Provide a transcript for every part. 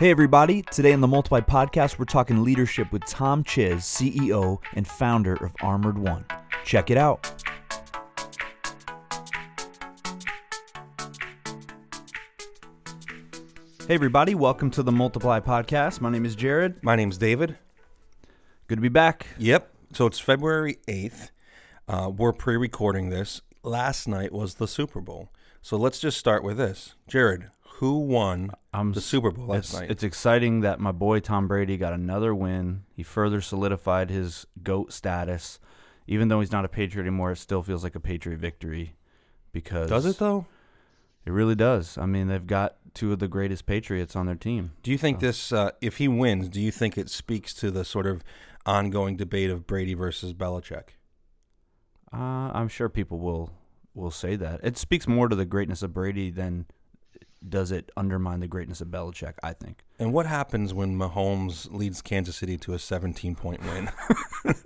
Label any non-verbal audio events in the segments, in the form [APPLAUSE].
Hey, everybody. Today on the Multiply Podcast, we're talking leadership with Tom Czyz, CEO and founder of Armoured One. Check it out. Hey, everybody. Welcome to the Multiply Podcast. My name is Jared. My name's David. Good to be back. Yep. So it's February 8th. Uh, we're pre recording this. Last night was the Super Bowl. So let's just start with this. Jared, who won I'm the Super Bowl last It's, night? it's exciting that my boy Tom Brady got another win. He further solidified his GOAT status. Even though he's not a Patriot anymore, it still feels like a Patriot victory because Does it though? It really does. I mean, they've got two of the greatest Patriots on their team. Do you think this, uh, if he wins, do you think it speaks to the sort of ongoing debate of Brady versus Belichick? Uh, I'm sure people will will say that. It speaks more to the greatness of Brady than does it undermine the greatness of Belichick. I think. And what happens when Mahomes leads Kansas City to a 17 point win? [LAUGHS]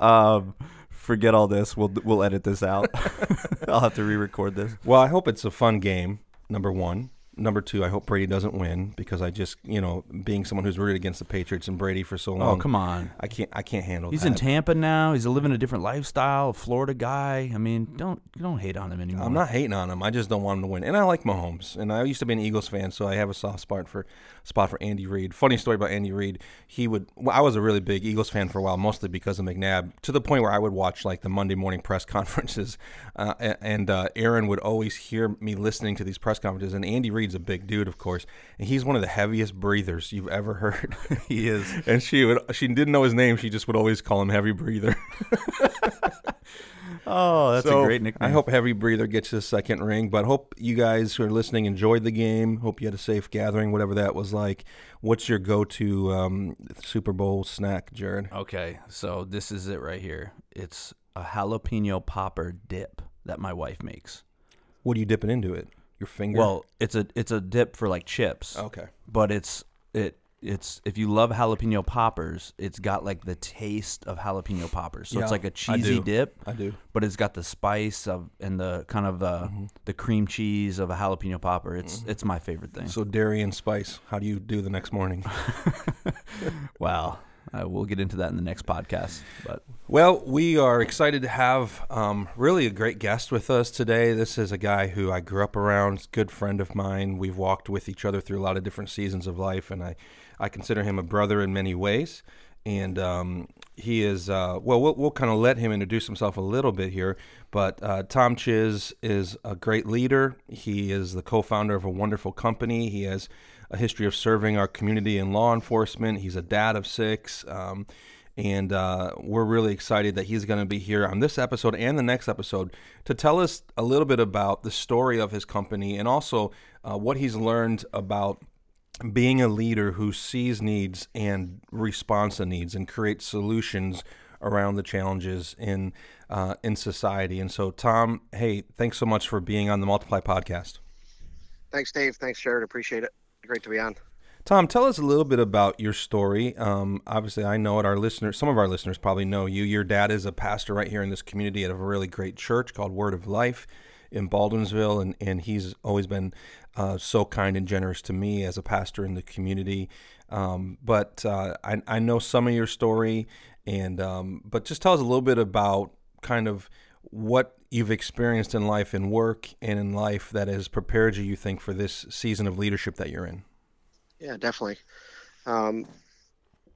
Um, forget all this. We'll we'll edit this out. [LAUGHS] I'll have to re-record this. Well, I hope it's a fun game. Number one. Number two, I hope Brady doesn't win because I just, you know, being someone who's rooted against the Patriots and Brady for so oh, long. Oh, come on. I can't. I can't handle. He's that. in Tampa now. He's living a different lifestyle, a Florida guy. I mean, don't don't hate on him anymore. I'm not hating on him. I just don't want him to win. And I like Mahomes. And I used to be an Eagles fan, so I have a soft spot for spot for Andy Reid. Funny story about Andy Reid. He would. Well, I was a really big Eagles fan for a while, mostly because of McNabb. To the point where I would watch like the Monday morning press [LAUGHS] conferences, uh, and uh, Aaron would always hear me listening to these press conferences. And Andy Reid's a big dude, of course, and he's one of the heaviest breathers you've ever [LAUGHS] heard. He is. and she would. She didn't know his name. She just would always call him Heavy Breather. [LAUGHS] Oh, that's So, a great nickname. I hope Heavy Breather gets his second ring, but hope you guys who are listening enjoyed the game. Hope you had a safe gathering, whatever that was like. What's your go-to um, Super Bowl snack, Jared? Okay, so this is it right here. It's a jalapeno popper dip that my wife makes. What are you dipping into it? Your finger? Well, it's a it's a dip for like chips, okay. but it's it it's if you love jalapeno poppers, it's got like the taste of jalapeno poppers. So Yeah, it's like a cheesy do. dip, I do. but it's got the spice of and the kind of uh, the cream cheese of a jalapeno popper. It's it's my favorite thing. So dairy and spice. How do you do the next morning? [LAUGHS] [LAUGHS] wow. Uh, we'll get into that in the next podcast, but Well, we are excited to have um, really a great guest with us today. This is a guy who I grew up around, good friend of mine. We've walked with each other through a lot of different seasons of life, and I, I consider him a brother in many ways. And um, he is, uh, well, we'll, kind of let him introduce himself a little bit here. But uh, Tom Czyz is a great leader. He is the co founder of a wonderful company. He has a history of serving our community in law enforcement. He's a dad of six. Um, and uh, we're really excited that he's going to be here on this episode and the next episode to tell us a little bit about the story of his company and also uh, what he's learned about being a leader who sees needs and responds to needs and creates solutions around the challenges in uh, in society. And so, Tom, hey, thanks so much for being on the Multiply podcast. Thanks, Dave. Thanks, Jared. Appreciate it. Great to be on. Tom, tell us a little bit about your story. Um, obviously, I know it. Our listeners, some of our listeners probably know you. Your dad is a pastor right here in this community at a really great church called Word of Life in Baldwinsville, and, and he's always been uh, so kind and generous to me as a pastor in the community. Um, but uh, I, I know some of your story, and um, but just tell us a little bit about kind of what you've experienced in life in work and in life that has prepared you, you think, for this season of leadership that you're in. Yeah, definitely. Um,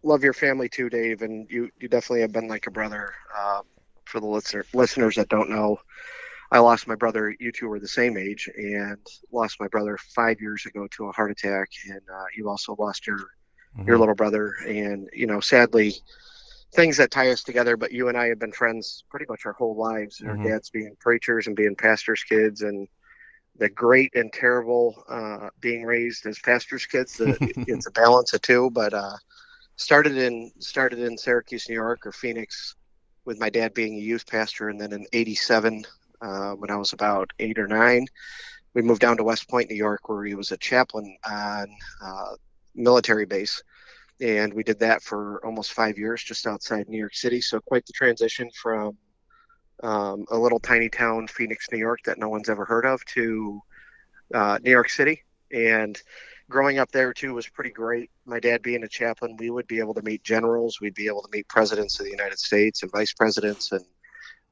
love your family too, Dave, and you you definitely have been like a brother. Uh, for the listener, listeners that don't know, I lost my brother. You two were the same age, and lost my brother five years ago to a heart attack. And uh, you also lost your your Mhm. little brother. And you know, sadly, things that tie us together. But you and I have been friends pretty much our whole lives. Our Mhm. dads being preachers and being pastors' kids, and the great and terrible uh, being raised as pastors' kids. The, [LAUGHS] it's a balance of two. But uh, started in started in Syracuse, New York, or Phoenix, with my dad being a youth pastor, and then in '87, uh, when I was about eight or nine, we moved down to West Point, New York, where he was a chaplain on uh, military base. And we did that for almost five years just outside New York City. So, quite the transition from um, a little tiny town, Phoenix, New York, that no one's ever heard of, to uh, New York City. And growing up there too was pretty great. My dad being a chaplain, we would be able to meet generals, we'd be able to meet presidents of the United States and vice presidents, and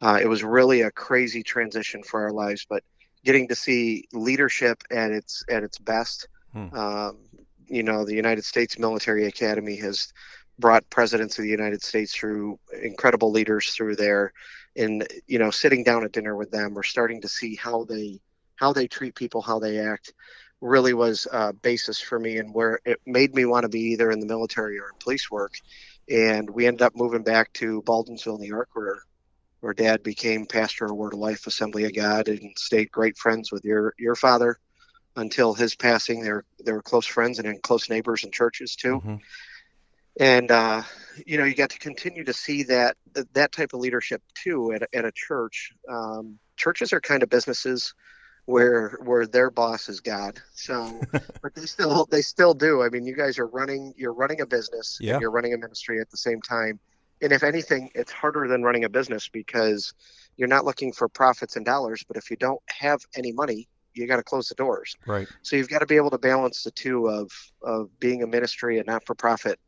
uh, it was really a crazy transition for our lives. But getting to see leadership at its at its best, hmm. um, you know, the United States Military Academy has brought presidents of the United States through incredible leaders through there, and you know, sitting down at dinner with them, we're starting to see how they how they treat people, how they act really was a basis for me and where it made me want to be either in the military or in police work. And we ended up moving back to Baldwinsville, New York, where where Dad became pastor of Word of Life Assembly of God and stayed great friends with your your father until his passing. They were they were close friends and in close neighbors and churches too. Mm-hmm. And uh, you know, you got to continue to see that that type of leadership too at, at a church. Um, churches are kind of businesses where where their boss is God. So, [LAUGHS] but they still they still do. I mean, you guys are running you're running a business yeah. and you're running a ministry at the same time. And if anything, it's harder than running a business because you're not looking for profits and dollars. But if you don't have any money, you got to close the doors. Right. So you've got to be able to balance the two of of being a ministry and not for profit,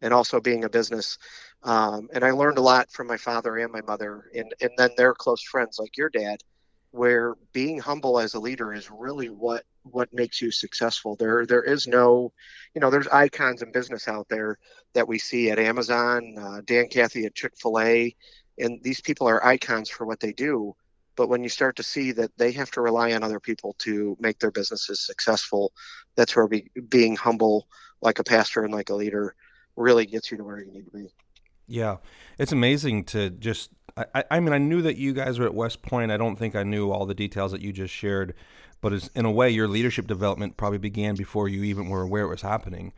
and also being a business. Um, and I learned a lot from my father and my mother, and and then their close friends like your dad where being humble as a leader is really what what makes you successful. There there is no you know there's icons in business out there that we see at amazon uh, dan cathy at chick-fil-a and these people are icons for what they do. But when you start to see that they have to rely on other people to make their businesses successful that's where be, being humble like a pastor and like a leader really gets you to where you need to be yeah, it's amazing to just. I, I mean, I knew that you guys were at West Point. I don't think I knew all the details that you just shared, but in a way, your leadership development probably began before you even were aware it was happening.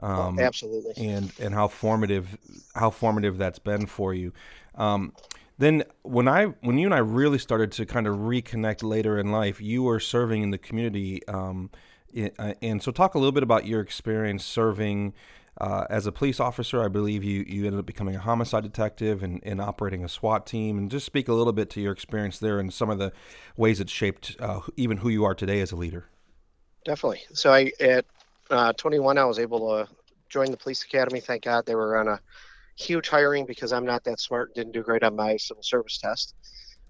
Um, oh, absolutely. And and how formative how formative that's been for you. Um, then when I when you and I really started to kind of reconnect later in life, you were serving in the community. Um, uh, and so, talk a little bit about your experience serving uh, as a police officer, I believe you, you ended up becoming a homicide detective and, and operating a SWAT team. And just speak a little bit to your experience there and some of the ways it shaped uh, even who you are today as a leader. Definitely. So I at uh, 21, I was able to join the police academy. Thank God they were on a huge hiring because I'm not that smart. Didn't do great on my civil service test,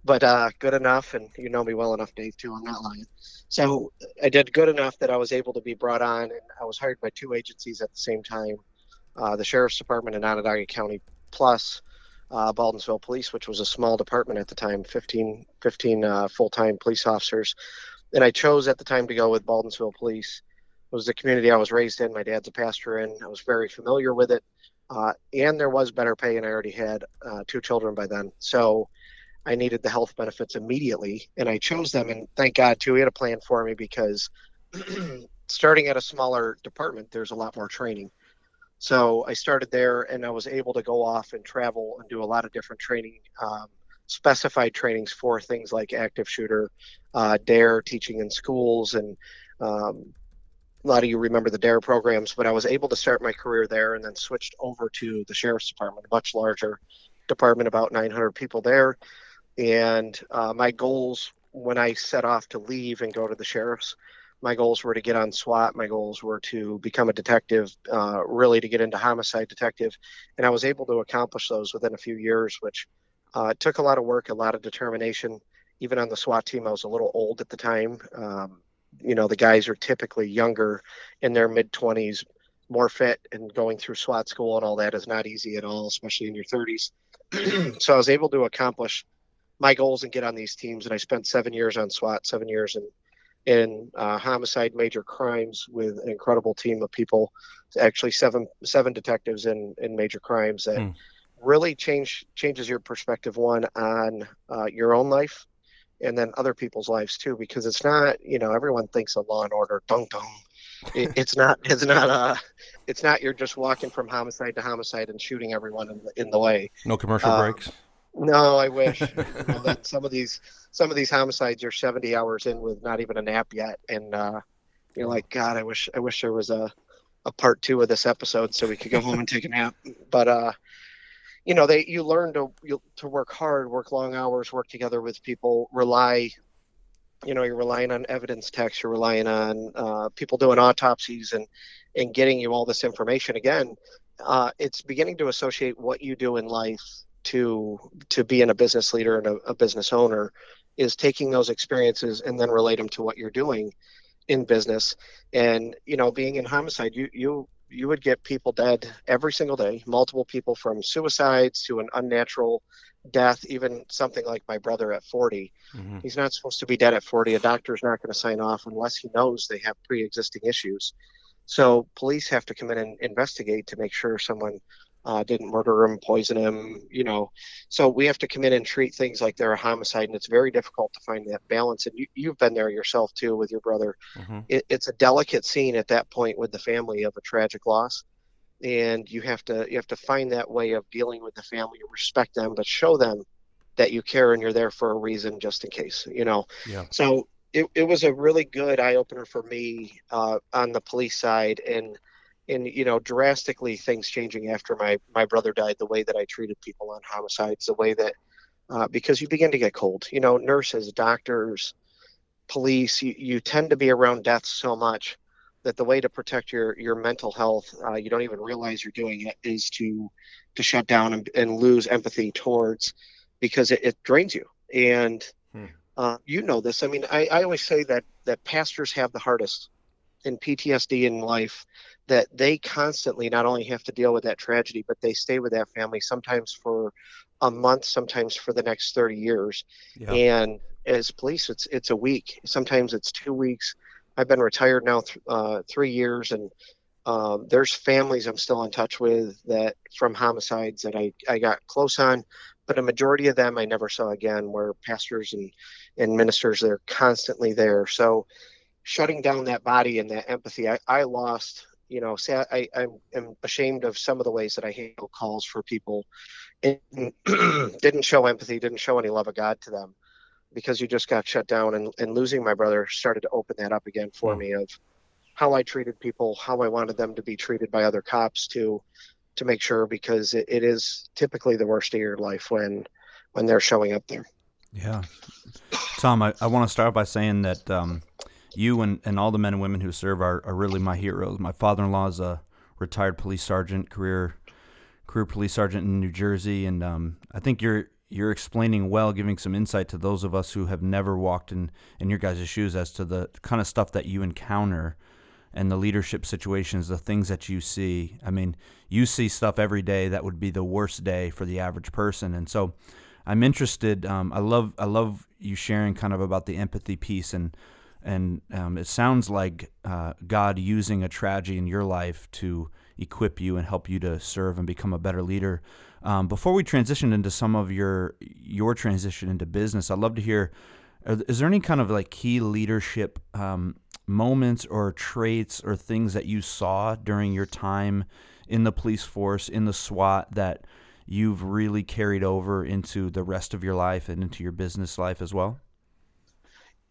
but uh, good enough. And you know me well enough, Dave. Too. I'm not lying. So I did good enough that I was able to be brought on, and I was hired by two agencies at the same time uh, the Sheriff's Department in Onondaga County, plus uh, Baldwinsville Police, which was a small department at the time 15, 15 uh, full time police officers. And I chose at the time to go with Baldwinsville Police. It was the community I was raised in. My dad's a pastor in. I was very familiar with it. Uh, and there was better pay, and I already had uh, two children by then. So I needed the health benefits immediately, and I chose them. And thank God, too, he had a plan for me because [CLEARS THROAT] starting at a smaller department, there's a lot more training. So I started there, and I was able to go off and travel and do a lot of different training, um, specified trainings for things like active shooter, uh, DARE, teaching in schools, and um, a lot of you remember the DARE programs. But I was able to start my career there, and then switched over to the sheriff's department, a much larger department, about 900 people there and uh, my goals when I set off to leave and go to the sheriff's, my goals were to get on SWAT. My goals were to become a detective, uh, really to get into homicide detective. And I was able to accomplish those within a few years, which uh, took a lot of work, a lot of determination. Even on the SWAT team, I was a little old at the time. Um, you know, the guys are typically younger in their mid 20s, more fit, and going through SWAT school and all that is not easy at all, especially in your 30s. [CLEARS THROAT] so I was able to accomplish my goals and get on these teams. And I spent seven years on SWAT, seven years in in uh, homicide, major crimes with an incredible team of people. Actually, seven seven detectives in in major crimes that mm. really change changes your perspective one on uh, your own life and then other people's lives too because it's not you know everyone thinks of law and order dong dong it, it's not it's not uh it's not you're just walking from homicide to homicide and shooting everyone in the, in the way no commercial uh, breaks no, I wish. you know, that [LAUGHS] some of these some of these homicides are 70 hours in with not even a nap yet, and uh, you're like, God, I wish I wish there was a a part two of this episode so we could go home and take a nap. But uh, you know, they you learn to you, to work hard, work long hours, work together with people, rely you know you're relying on evidence text you're relying on uh, people doing autopsies and and getting you all this information again uh, it's beginning to associate what you do in life to to being a business leader and a, a business owner is taking those experiences and then relate them to what you're doing in business. And you know being in homicide you you you would get people dead every single day multiple people from suicides to an unnatural death even something like my brother at 40 mm-hmm. he's not supposed to be dead at 40 a doctor's not going to sign off unless he knows they have pre-existing issues. So police have to come in and investigate to make sure someone uh, didn't murder him, poison him, you know. So we have to come in and treat things like they're a homicide, and it's very difficult to find that balance. And you, have been there yourself too with your brother. Mm-hmm. It, it's a delicate scene at that point with the family of a tragic loss, and you have to you have to find that way of dealing with the family, respect them, but show them that you care and you're there for a reason, just in case, you know. Yeah. So it, it was a really good eye opener for me uh, on the police side and and you know drastically things changing after my my brother died the way that i treated people on homicides the way that uh, because you begin to get cold you know nurses doctors police you, you tend to be around death so much that the way to protect your your mental health uh, you don't even realize you're doing it is to to shut down and, and lose empathy towards because it, it drains you and hmm. uh, you know this i mean I, I always say that that pastors have the hardest in ptsd in life that they constantly not only have to deal with that tragedy, but they stay with that family sometimes for a month, sometimes for the next 30 years. Yeah. And as police, it's it's a week. Sometimes it's two weeks. I've been retired now th- uh, three years, and um, there's families I'm still in touch with that from homicides that I, I got close on, but a majority of them I never saw again. Where pastors and and ministers they're constantly there. So shutting down that body and that empathy, I, I lost you know, say I, I am ashamed of some of the ways that I handle calls for people and [CLEARS THROAT] didn't show empathy, didn't show any love of God to them because you just got shut down and, and losing my brother started to open that up again for me of how I treated people, how I wanted them to be treated by other cops to to make sure because it, it is typically the worst of your life when when they're showing up there. Yeah. Tom, I, I want to start by saying that um, you and, and all the men and women who serve are, are really my heroes. My father in law is a retired police sergeant, career career police sergeant in New Jersey, and um, I think you're you're explaining well, giving some insight to those of us who have never walked in in your guys' shoes as to the kind of stuff that you encounter and the leadership situations, the things that you see. I mean, you see stuff every day that would be the worst day for the average person, and so I'm interested. Um, I love I love you sharing kind of about the empathy piece and and um, it sounds like uh, God using a tragedy in your life to equip you and help you to serve and become a better leader. Um, before we transition into some of your your transition into business, I'd love to hear: is there any kind of like key leadership um, moments or traits or things that you saw during your time in the police force in the SWAT that you've really carried over into the rest of your life and into your business life as well?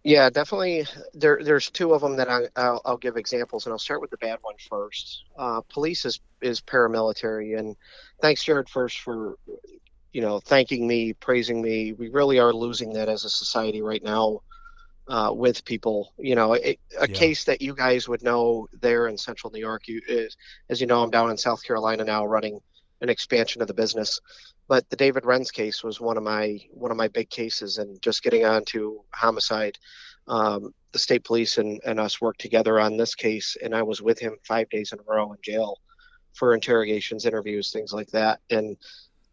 Yeah, definitely. There, there's two of them that I, I'll, I'll, give examples, and I'll start with the bad one first. Uh, police is is paramilitary, and thanks, Jared, first for you know thanking me, praising me. We really are losing that as a society right now uh, with people. You know, a, a yeah. case that you guys would know there in Central New York. You, is, as you know, I'm down in South Carolina now, running an expansion of the business. But the David Renz case was one of my one of my big cases, and just getting on to homicide. Um, the state police and, and us worked together on this case, and I was with him five days in a row in jail for interrogations, interviews, things like that. And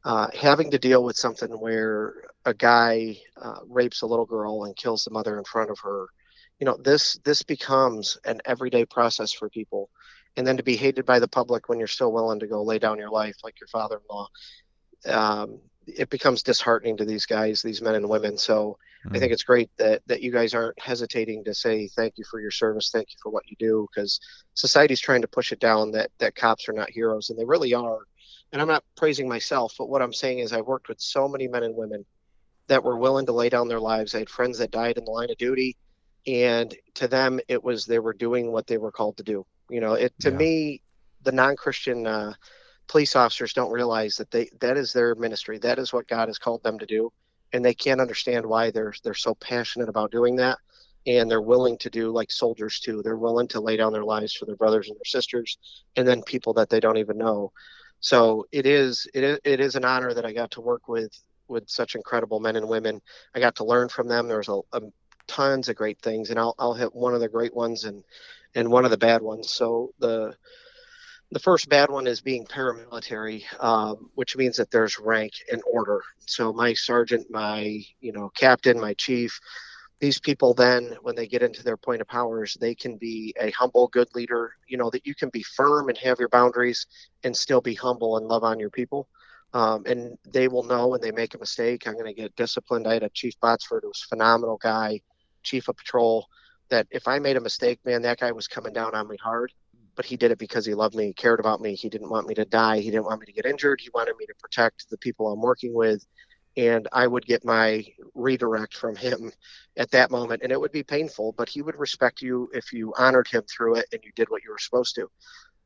uh, having to deal with something where a guy uh, rapes a little girl and kills the mother in front of her, you know, this this becomes an everyday process for people. And then to be hated by the public when you're still willing to go lay down your life, like your father-in-law, um, it becomes disheartening to these guys, these men and women. So mm. I think it's great that that you guys aren't hesitating to say thank you for your service, thank you for what you do, because society's trying to push it down that that cops are not heroes, and they really are. And I'm not praising myself, but what I'm saying is I've worked with so many men and women that were willing to lay down their lives. I had friends that died in the line of duty, and to them it was they were doing what they were called to do. You know, it to yeah. me, the non-Christian. Uh, police officers don't realize that they that is their ministry. That is what God has called them to do, and they can't understand why they're they're so passionate about doing that. and they're willing to do like soldiers too. They're willing to lay down their lives for their brothers and their sisters, and then people that they don't even know. So it is it is, it is an honor that I got to work with with such incredible men and women. I got to learn from them. There's a, a tons of great things, and I'll I'll hit one of the great ones and and one of the bad ones. So the the first bad one is being paramilitary, um, which means that there's rank and order. So my sergeant, my you know captain, my chief, these people then when they get into their point of powers they can be a humble good leader you know that you can be firm and have your boundaries and still be humble and love on your people. Um, and they will know when they make a mistake. I'm going to get disciplined. I had a chief botsford who was a phenomenal guy chief of patrol that if i made a mistake man that guy was coming down on me hard but he did it because he loved me cared about me he didn't want me to die he didn't want me to get injured he wanted me to protect the people i'm working with and I would get my redirect from him at that moment, and it would be painful. But he would respect you if you honored him through it and you did what you were supposed to.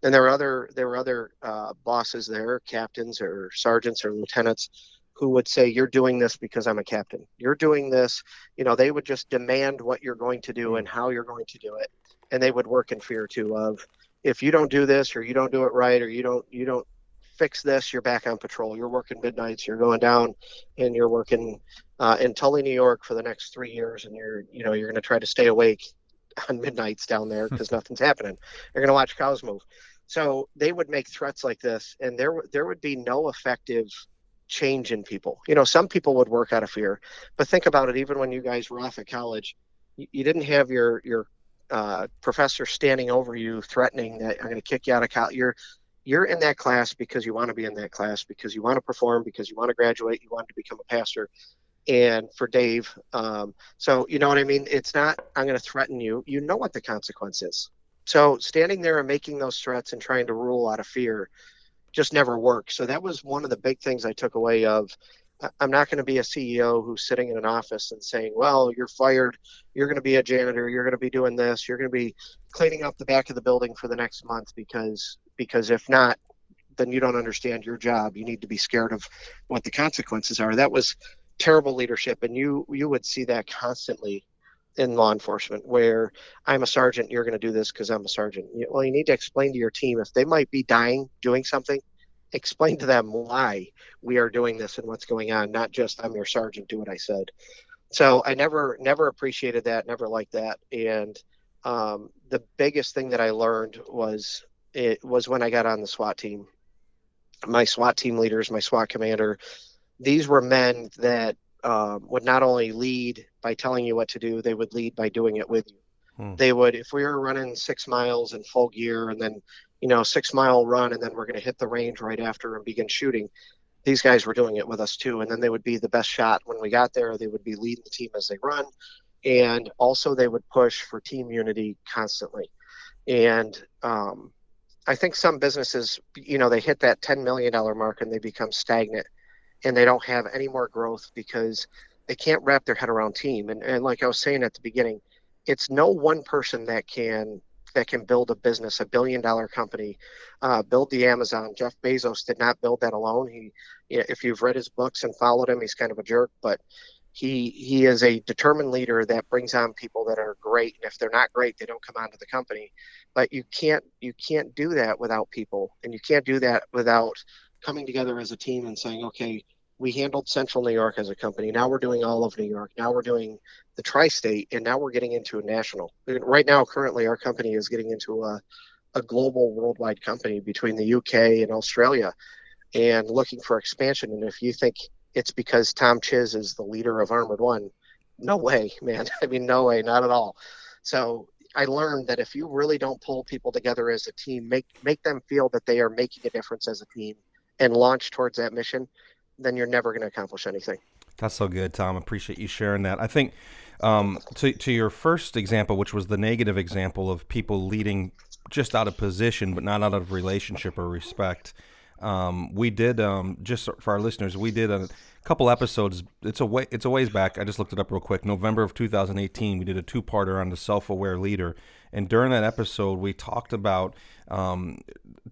And there were other there were other uh, bosses there, captains or sergeants or lieutenants, who would say, "You're doing this because I'm a captain. You're doing this." You know, they would just demand what you're going to do and how you're going to do it, and they would work in fear too of if you don't do this or you don't do it right or you don't you don't fix this, you're back on patrol. You're working midnights. You're going down, and you're working uh, in Tully, New York, for the next three years, and you're you know you're going to try to stay awake [LAUGHS] on midnights down there [LAUGHS] because nothing's happening. You're going to watch cows move. So they would make threats like this, and there there would be no effective change in people. You know, some people would work out of fear, but think about it. Even when you guys were off at college, you, you didn't have your your uh, professor standing over you threatening that I'm going to kick you out of college. You're you're in that class because you want to be in that class because you want to perform because you want to graduate you want to become a pastor and for dave um, so you know what i mean it's not i'm going to threaten you you know what the consequence is so standing there and making those threats and trying to rule out of fear just never works so that was one of the big things i took away of i'm not going to be a ceo who's sitting in an office and saying well you're fired you're going to be a janitor you're going to be doing this you're going to be cleaning up the back of the building for the next month because because if not, then you don't understand your job. You need to be scared of what the consequences are. That was terrible leadership, and you you would see that constantly in law enforcement where I'm a sergeant, you're going to do this because I'm a sergeant. Well, you need to explain to your team if they might be dying doing something, explain to them why we are doing this and what's going on, not just I'm your sergeant, do what I said. So I never never appreciated that, never liked that, and um, the biggest thing that I learned was it was when I got on the SWAT team. My SWAT team leaders, my SWAT commander, these were men that um, would not only lead by telling you what to do, they would lead by doing it with you. Hmm. They would, if we were running six miles in full gear and then, you know, six mile run and then we're going to hit the range right after and begin shooting, these guys were doing it with us too. And then they would be the best shot when we got there. They would be leading the team as they run. And also, they would push for team unity constantly. And um, I think some businesses, you know, they hit that $10 million mark and they become stagnant and they don't have any more growth because they can't wrap their head around team. And, and like I was saying at the beginning, it's no one person that can that can build a business, a billion dollar company, uh, build the Amazon. Jeff Bezos did not build that alone. He, you know, if you've read his books and followed him, he's kind of a jerk, but he he is a determined leader that brings on people that are great and if they're not great they don't come onto the company but you can't you can't do that without people and you can't do that without coming together as a team and saying okay we handled central new york as a company now we're doing all of new york now we're doing the tri-state and now we're getting into a national right now currently our company is getting into a, a global worldwide company between the uk and australia and looking for expansion and if you think it's because Tom Czyz is the leader of Armoured One. No way, [LAUGHS] man. I mean, no way, not at all. So I learned that if you really don't pull people together as a team, make make them feel that they are making a difference as a team, and launch towards that mission, then you're never going to accomplish anything. That's so good, Tom. Appreciate you sharing that. I think um, to to your first example, which was the negative example of people leading just out of position, but not out of relationship or respect. Um, we did um, just for our listeners, we did a couple episodes. It's a way, it's a ways back. I just looked it up real quick. November of 2018, we did a two-parter on the self-aware leader, And during that episode, we talked about um,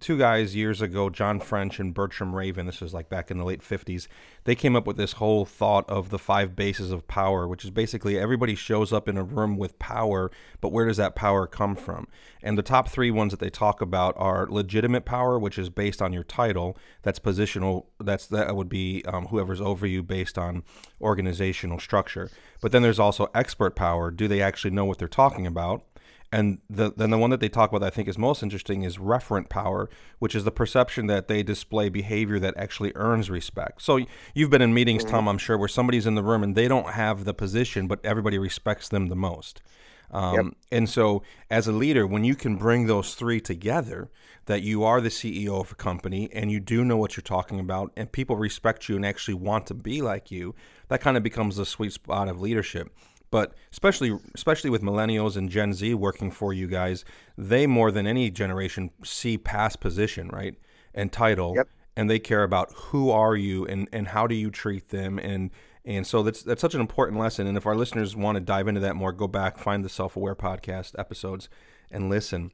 two guys years ago, John French and Bertram Raven. This was like back in the late 50s. They came up with this whole thought of the five bases of power, which is basically everybody shows up in a room with power, but where does that power come from? And the top three ones that they talk about are legitimate power, which is based on your title. That's positional. That's that would be um, whoever's over you based on organizational structure. But then there's also expert power. Do they actually know what they're talking about? And the, then the one that they talk about that I think is most interesting is referent power, which is the perception that they display behavior that actually earns respect. So you've been in meetings, Tom, I'm sure, where somebody's in the room and they don't have the position, but everybody respects them the most. Um, yep. And so, as a leader, when you can bring those three together, that you are the CEO of a company and you do know what you're talking about, and people respect you and actually want to be like you, that kind of becomes the sweet spot of leadership. But especially, especially with millennials and Gen Z working for you guys, they more than any generation see past position, right, and title, yep. and they care about who are you and and how do you treat them and and so that's that's such an important lesson. And if our listeners want to dive into that more, go back, find the Self Aware podcast episodes, and listen.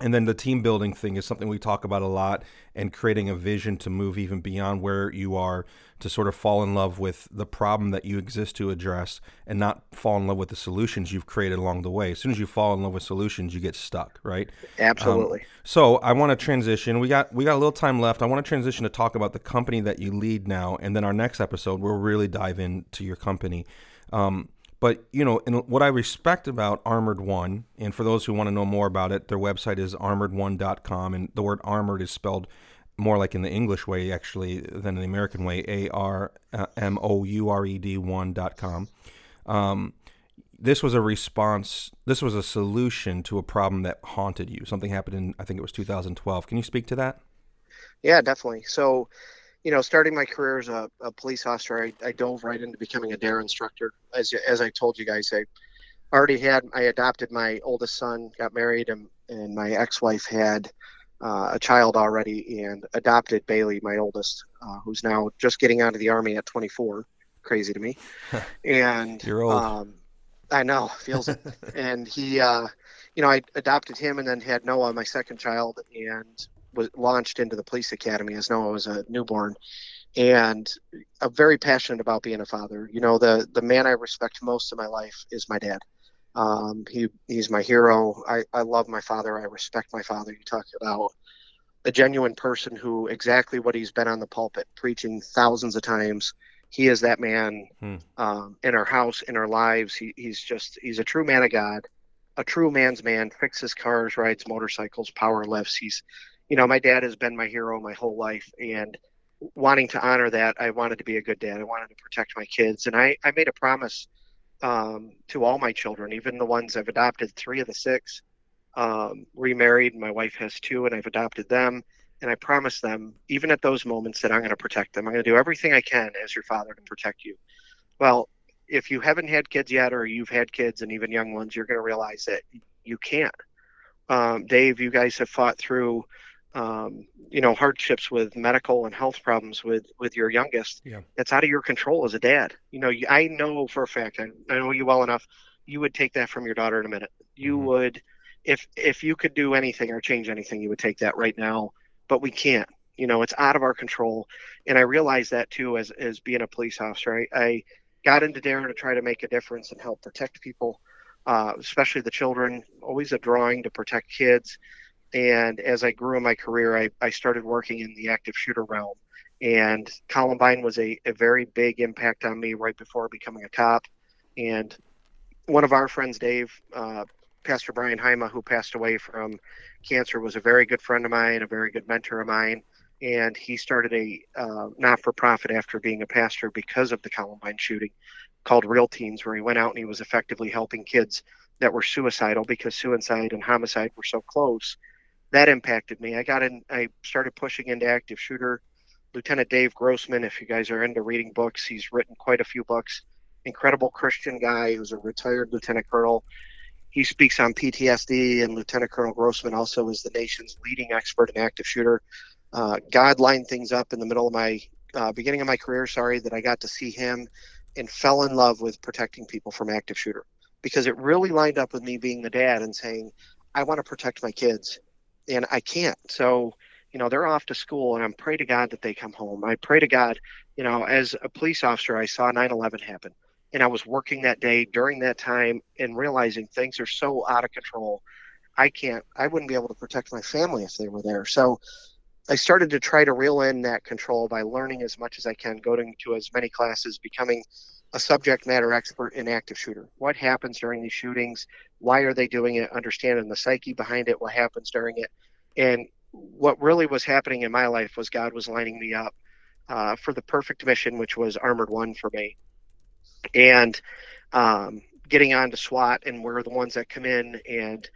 And then the team building thing is something we talk about a lot, and creating a vision to move even beyond where you are to sort of fall in love with the problem that you exist to address and not fall in love with the solutions you've created along the way. As soon as you fall in love with solutions, you get stuck, right? Absolutely. Um, so I want to transition. We got we got a little time left. I want to transition to talk about the company that you lead now, and then our next episode we'll really dive into your company. Um, but you know, and what I respect about Armoured One, and for those who want to know more about it, their website is armoured1.com, and the word armored is spelled more like in the English way actually than in the American way. A R M O U R E D one.com. Um, this was a response. This was a solution to a problem that haunted you. Something happened in I think it was 2012. Can you speak to that? Yeah, definitely. So you know, starting my career as a, a police officer, I, I, dove right into becoming a DARE instructor. As as I told you guys, I already had I adopted my oldest son, got married, and and my ex-wife had uh, a child already, and adopted Bailey, my oldest, uh, who's now just getting out of the army at 24. Crazy to me. [LAUGHS] and you're old. Um, I know, feels it. [LAUGHS] and he, uh, you know, I adopted him, and then had Noah, my second child, and was launched into the police academy as Noah was a newborn, and I'm very passionate about being a father. You know, the the man I respect most in my life is my dad. Um, he he's my hero. I, I love my father. I respect my father. You talk about a genuine person who exactly what he's been on the pulpit preaching thousands of times. He is that man hmm. um, in our house, in our lives. He, he's just he's a true man of God, a true man's man. Fixes cars, rides motorcycles, power lifts. He's you know, my dad has been my hero my whole life, and wanting to honor that, I wanted to be a good dad. I wanted to protect my kids, and I, I made a promise um, to all my children, even the ones I've adopted. Three of the six um, remarried. My wife has two, and I've adopted them. And I promised them, even at those moments, that I'm going to protect them. I'm going to do everything I can as your father to protect you. Well, if you haven't had kids yet, or you've had kids and even young ones, you're going to realize that you can't. Um, Dave, you guys have fought through um, you know hardships with medical and health problems with with your youngest yeah. that's out of your control as a dad. You know i know for a fact I, I know you well enough you would take that from your daughter in a minute. You mm-hmm. would if if you could do anything or change anything you would take that right now but we can't. You know it's out of our control. And i realize that too as as being a police officer. I, I got into dare to try to make a difference and help protect people uh, especially the children always a drawing to protect kids and as I grew in my career, I, I started working in the active shooter realm. And Columbine was a, a very big impact on me right before becoming a cop. And one of our friends, Dave, uh, Pastor Brian Heima, who passed away from cancer, was a very good friend of mine, a very good mentor of mine. And he started a uh, not for profit after being a pastor because of the Columbine shooting called Real Teens, where he went out and he was effectively helping kids that were suicidal because suicide and homicide were so close that impacted me. I got in, I started pushing into active shooter. Lieutenant Dave Grossman, if you guys are into reading books, he's written quite a few books. Incredible Christian guy who's a retired lieutenant colonel. He speaks on PTSD, and Lieutenant Colonel Grossman also is the nation's leading expert in active shooter. Uh, God lined things up in the middle of my uh, beginning of my career. Sorry that I got to see him and fell in love with protecting people from active shooter. because it really lined up with me being the dad and saying, I want to protect my kids and I can't. So, you know, they're off to school and I'm pray to God that they come home. I pray to God, you know, as a police officer, I saw 9 11 happen and I was working that day during that time and realizing things are so out of control. I can't, I wouldn't be able to protect my family if they were there. So I started to try to reel in that control by learning as much as I can, going to as many classes, becoming a subject matter expert in active shooter. What happens during these shootings? Why are they doing it? Understanding the psyche behind it, what happens during it. And what really was happening in my life was God was lining me up uh, for the perfect mission, which was Armoured One for me. And um, getting on to SWAT, and we're the ones that come in, and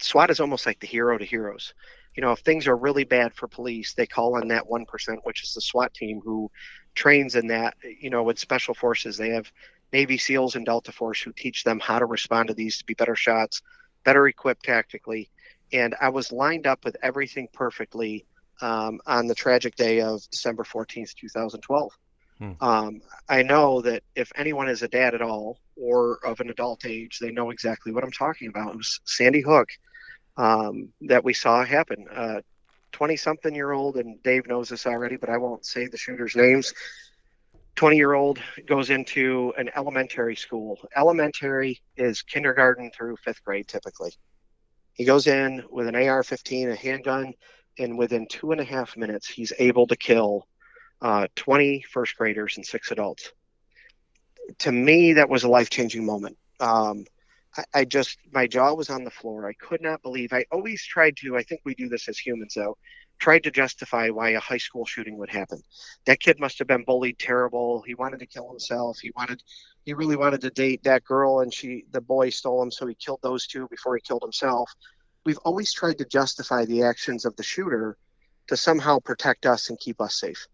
SWAT is almost like the hero to heroes you know, if things are really bad for police, they call on that 1%, which is the SWAT team who trains in that, you know, with special forces. They have Navy SEALs and Delta Force who teach them how to respond to these to be better shots, better equipped tactically. And I was lined up with everything perfectly um, on the tragic day of December 14th, 2012. Hmm. Um, I know that if anyone is a dad at all or of an adult age, they know exactly what I'm talking about. It was Sandy Hook um, that we saw happen. 20 uh, something year old, and Dave knows this already, but I won't say the shooters' names. 20 year old goes into an elementary school. Elementary is kindergarten through fifth grade typically. He goes in with an AR 15, a handgun, and within two and a half minutes, he's able to kill uh, 20 first graders and six adults. To me, that was a life changing moment. Um, I, just my jaw was on the floor. I could not believe. I always tried to. I think we do this as humans, though. Tried to justify why a high school shooting would happen. That kid must have been bullied terrible. He wanted to kill himself. He wanted, he really wanted to date that girl, and she, the boy, stole him, so he killed those two before he killed himself. We've always tried to justify the actions of the shooter to somehow protect us and keep us safe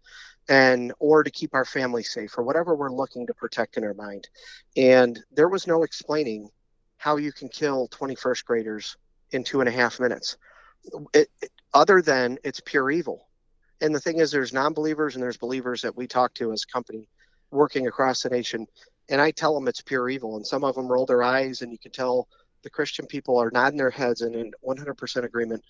and or to keep our family safe or whatever we're looking to protect in our mind and there was no explaining how you can kill 21st graders in two and a half minutes. It, it, other than it's pure evil. And the thing is, there's non believers and there's believers that we talk to as a company working across the nation. And I tell them it's pure evil. And some of them roll their eyes, and you can tell the Christian people are nodding their heads and in 100% agreement.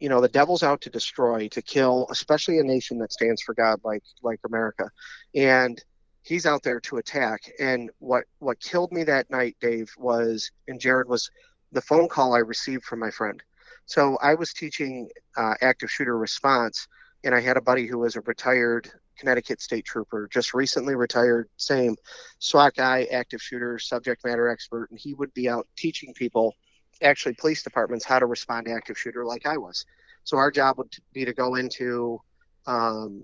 You know, the devil's out to destroy, to kill, especially a nation that stands for God like like America. And he's out there to attack. And what what killed me that night, Dave, was and Jared was the phone call I received from my friend. So I was teaching uh, active shooter response, and I had a buddy who was a retired Connecticut state trooper, just recently retired, same SWAT guy, active shooter, subject matter expert, and he would be out teaching people, actually police departments, how to respond to active shooter like I was. So our job would be to go into um,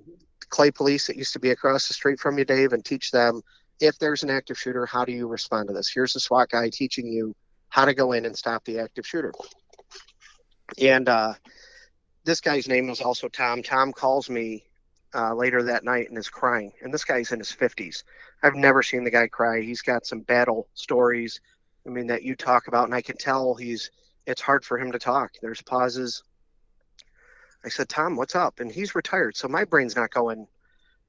Clay Police that used to be across the street from you, Dave, and teach them if there's an active shooter, how do you respond to this? Here's the SWAT guy teaching you how to go in and stop the active shooter. And uh, this guy's name was also Tom. Tom calls me uh, later that night and is crying. And this guy's in his 50s. I've never seen the guy cry. He's got some battle stories, I mean, that you talk about, and I can tell he's. It's hard for him to talk. There's pauses. I said, Tom, what's up? And he's retired, so my brain's not going.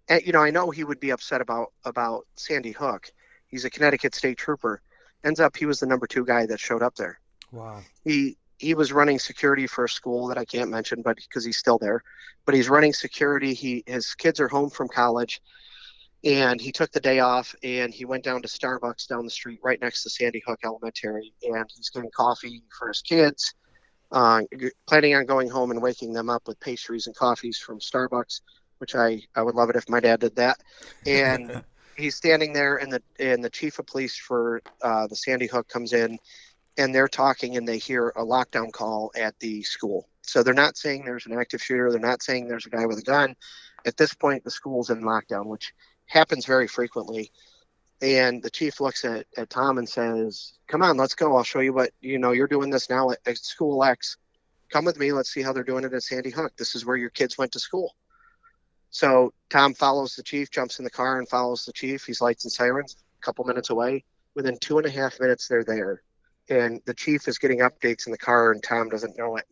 And, you know, I know he would be upset about about Sandy Hook. He's a Connecticut state trooper. Ends up, he was the number two guy that showed up there. Wow. He he was running security for a school that I can't mention, but because he's still there. But he's running security. He his kids are home from college, and he took the day off and he went down to Starbucks down the street right next to Sandy Hook Elementary, and he's getting coffee for his kids uh, planning on going home and waking them up with pastries and coffees from Starbucks, which I, I would love it if my dad did that. And [LAUGHS] he's standing there, and the and the chief of police for uh, the Sandy Hook comes in, and they're talking, and they hear a lockdown call at the school. So they're not saying there's an active shooter. They're not saying there's a guy with a gun. At this point, the school's in lockdown, which happens very frequently. And the chief looks at, at Tom and says, Come on, let's go. I'll show you what, you know, you're doing this now at, at school X. Come with me. Let's see how they're doing it at Sandy Hook. This is where your kids went to school. So Tom follows the chief, jumps in the car and follows the chief. He's lights and sirens, a couple minutes away. Within two and a half minutes, they're there. And the chief is getting updates in the car, and Tom doesn't know it.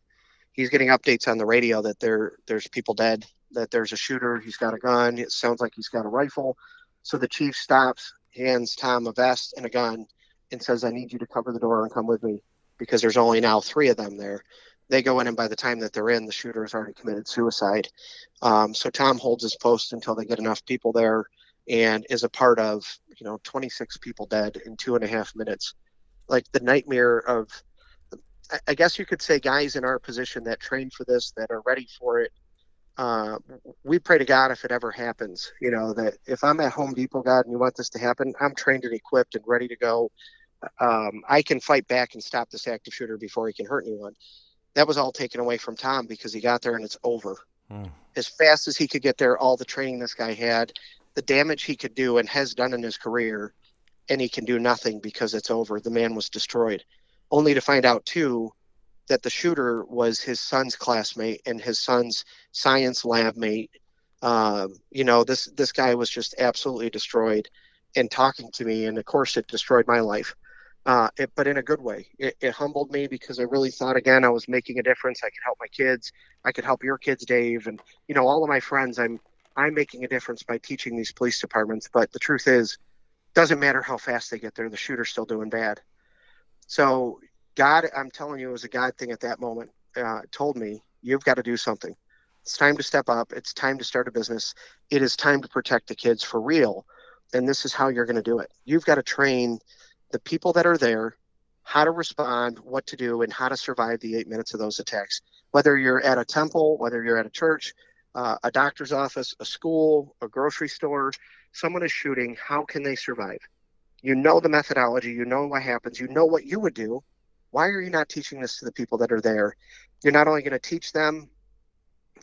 He's getting updates on the radio that there there's people dead, that there's a shooter. He's got a gun. It sounds like he's got a rifle. So the chief stops, hands Tom a vest and a gun, and says, I need you to cover the door and come with me because there's only now three of them there. They go in, and by the time that they're in, the shooter has already committed suicide. Um, so Tom holds his post until they get enough people there and is a part of, you know, 26 people dead in two and a half minutes. Like the nightmare of, I guess you could say, guys in our position that train for this, that are ready for it, uh, we pray to God if it ever happens, you know, that if I'm at Home Depot, God, and you want this to happen, I'm trained and equipped and ready to go. Um, I can fight back and stop this active shooter before he can hurt anyone. That was all taken away from Tom because he got there and it's over. Hmm. As fast as he could get there, all the training this guy had, the damage he could do and has done in his career, and he can do nothing because it's over. The man was destroyed. Only to find out, too, that the shooter was his son's classmate and his son's science lab mate. Um, you know, this this guy was just absolutely destroyed. And talking to me, and of course, it destroyed my life. Uh, it, but in a good way. It, it, humbled me because I really thought again I was making a difference. I could help my kids. I could help your kids, Dave, and you know all of my friends. I'm I'm making a difference by teaching these police departments. But the truth is, doesn't matter how fast they get there. The shooter's still doing bad. So God, I'm telling you, it was a God thing at that moment. Uh, told me, you've got to do something. It's time to step up. It's time to start a business. It is time to protect the kids for real. And this is how you're going to do it. You've got to train the people that are there how to respond, what to do, and how to survive the eight minutes of those attacks. Whether you're at a temple, whether you're at a church, uh, a doctor's office, a school, a grocery store, someone is shooting, how can they survive? You know the methodology, you know what happens, you know what you would do, why are you not teaching this to the people that are there? You're not only going to teach them,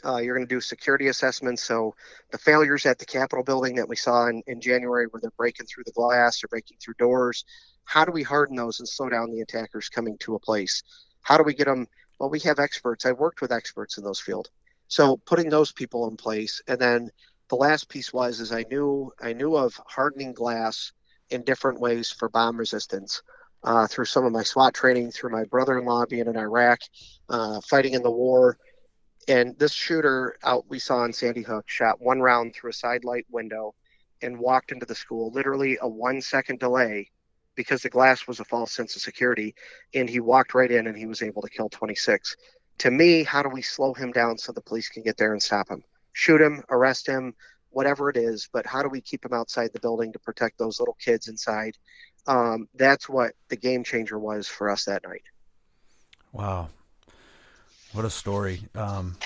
uh, you're going to do security assessments. So the failures at the Capitol building that we saw in, in January, where they're breaking through the glass or breaking through doors, how do we harden those and slow down the attackers coming to a place? How do we get them? Well, we have experts. I've worked with experts in those fields. So putting those people in place, and then the last piece was is I knew I knew of hardening glass in different ways for bomb resistance uh, through some of my SWAT training, through my brother-in-law being in Iraq, uh, fighting in the war. And this shooter out we saw in Sandy Hook shot one round through a side light window and walked into the school. Literally a one-second delay because the glass was a false sense of security, and he walked right in and he was able to kill 26. To me, how do we slow him down so the police can get there and stop him? Shoot him, arrest him, whatever it is, but how do we keep them outside the building to protect those little kids inside um, that's what the game changer was for us that night. Wow, what a story! Um,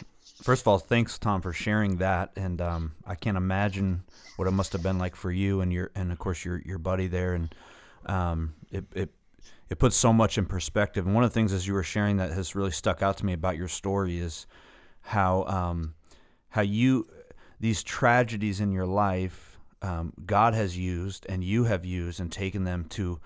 first of all, thanks Tom for sharing that, and um, I can't imagine what it must have been like for you and your and of course your your buddy there, and um, it, it it puts so much in perspective. And one of the things as you were sharing that has really stuck out to me about your story is how um, how you these tragedies in your life um, God has used and you have used and taken them to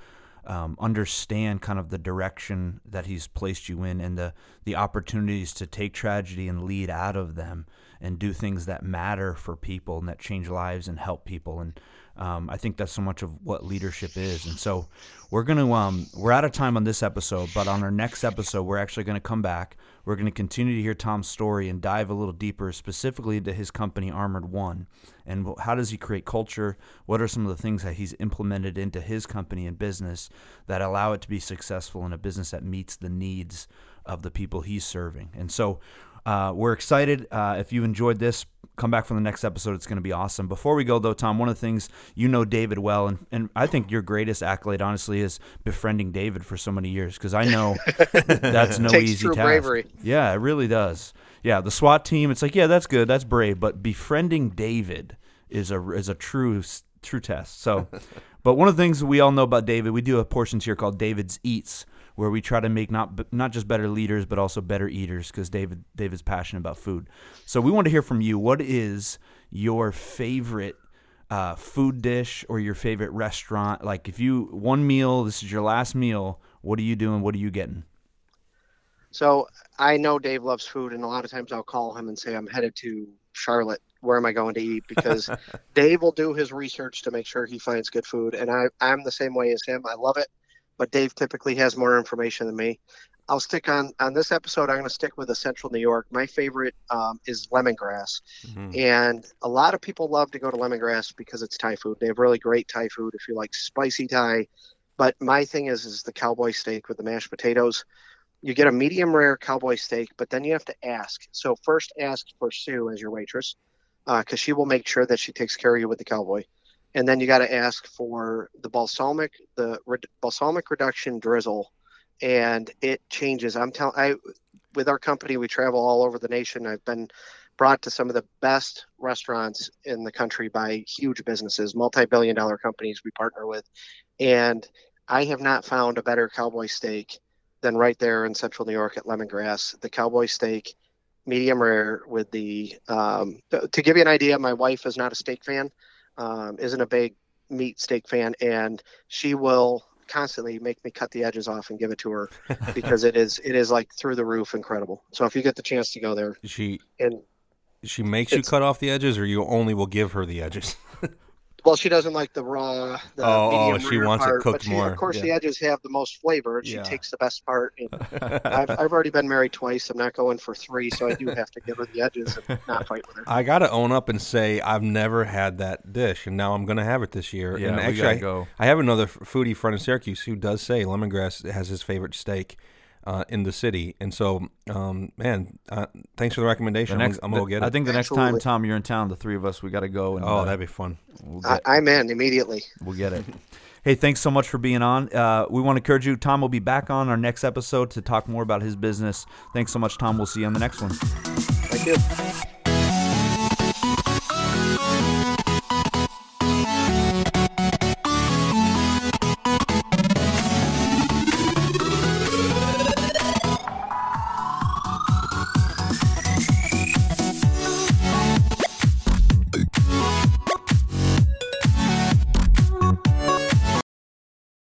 um, understand kind of the direction that He's placed you in and the the opportunities to take tragedy and lead out of them and do things that matter for people and that change lives and help people and um, I think that's so much of what leadership is. And so we're going to, um, we're out of time on this episode, but on our next episode, we're actually going to come back. We're going to continue to hear Tom's story and dive a little deeper, specifically into his company, Armoured One. And how does he create culture? What are some of the things that he's implemented into his company and business that allow it to be successful in a business that meets the needs of the people he's serving? And so uh, we're excited. Uh, if you enjoyed this, come back for the next episode. It's going to be awesome. Before we go, though, Tom, one of the things you know David well, and, and I think your greatest accolade, honestly, is befriending David for so many years because I know [LAUGHS] that's no Takes easy true task. bravery. Yeah, it really does. Yeah, the SWAT team. It's like, yeah, that's good, that's brave, but befriending David is a is a true true test. So, [LAUGHS] but one of the things we all know about David, we do a portions here called David's Eats where we try to make not not just better leaders but also better eaters because David David's passionate about food. So we want to hear from you. What is your favorite uh, food dish or your favorite restaurant? Like if you one meal, this is your last meal. What are you doing? What are you getting? So I know Dave loves food, and a lot of times I'll call him and say I'm headed to Charlotte. Where am I going to eat? Because [LAUGHS] Dave will do his research to make sure he finds good food, and I I'm the same way as him. I love it but Dave typically has more information than me. I'll stick on on this episode. I'm going to stick with the Central New York. My favorite um, is lemongrass, mm-hmm. and a lot of people love to go to lemongrass because it's Thai food. They have really great Thai food. If you like spicy Thai, But my thing is, is the cowboy steak with the mashed potatoes. You get a medium rare cowboy steak, but then you have to ask. So first, ask for Sue as your waitress, because uh, she will make sure that she takes care of you with the cowboy. And then you got to ask for the balsamic, the re- balsamic reduction drizzle, and it changes. I'm telling, I with our company, we travel all over the nation. I've been brought to some of the best restaurants in the country by huge businesses, multi-billion dollar companies we partner with. And I have not found a better cowboy steak than right there in central New York at Lemongrass. The cowboy steak, medium rare with the, um, to give you an idea, my wife is not a steak fan, um, isn't a big meat steak fan, and she will constantly make me cut the edges off and give it to her [LAUGHS] because it is it is like through the roof incredible. So if you get the chance to go there, she and she makes you cut off the edges, or you only will give her the edges. [LAUGHS] Well, she doesn't like the raw. The oh, oh, she wants part, it cooked she, more. Of course, yeah. the edges have the most flavor. And yeah. She takes the best part. [LAUGHS] I've, I've already been married twice. I'm not going for three, so I do have to give her the edges and not fight with her. I got to own up and say I've never had that dish, and now I'm going to have it this year. Yeah, and we actually, gotta I, go. I have another foodie friend in Syracuse who does say lemongrass has his favorite steak. Uh, in the city, and so, um, man, uh, thanks for the recommendation. The next, I'm, I'm gonna get it. I think the next time, Tom, you're in town, the three of us, we got to go. And, oh, uh, that'd be fun. we'll I, get, I'm in immediately. we'll get it. [LAUGHS] Hey, thanks so much for being on. Uh, we want to encourage you. Tom will be back on our next episode to talk more about his business. Thanks so much, Tom. We'll see you on the next one. Thank you.